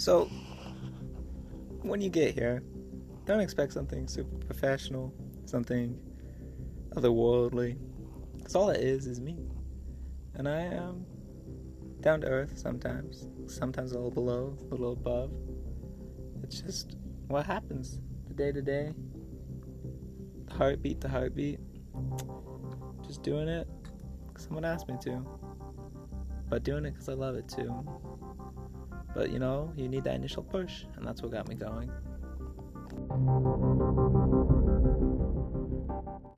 So, when you get here, don't expect something super professional, something otherworldly. Because all it is is me. And I am down to earth sometimes, sometimes a little below, a little above. It's just what happens the day to day, heartbeat to heartbeat. Just doing it because someone asked me to, but doing it because I love it too. But you know, you need that initial push, and that's what got me going.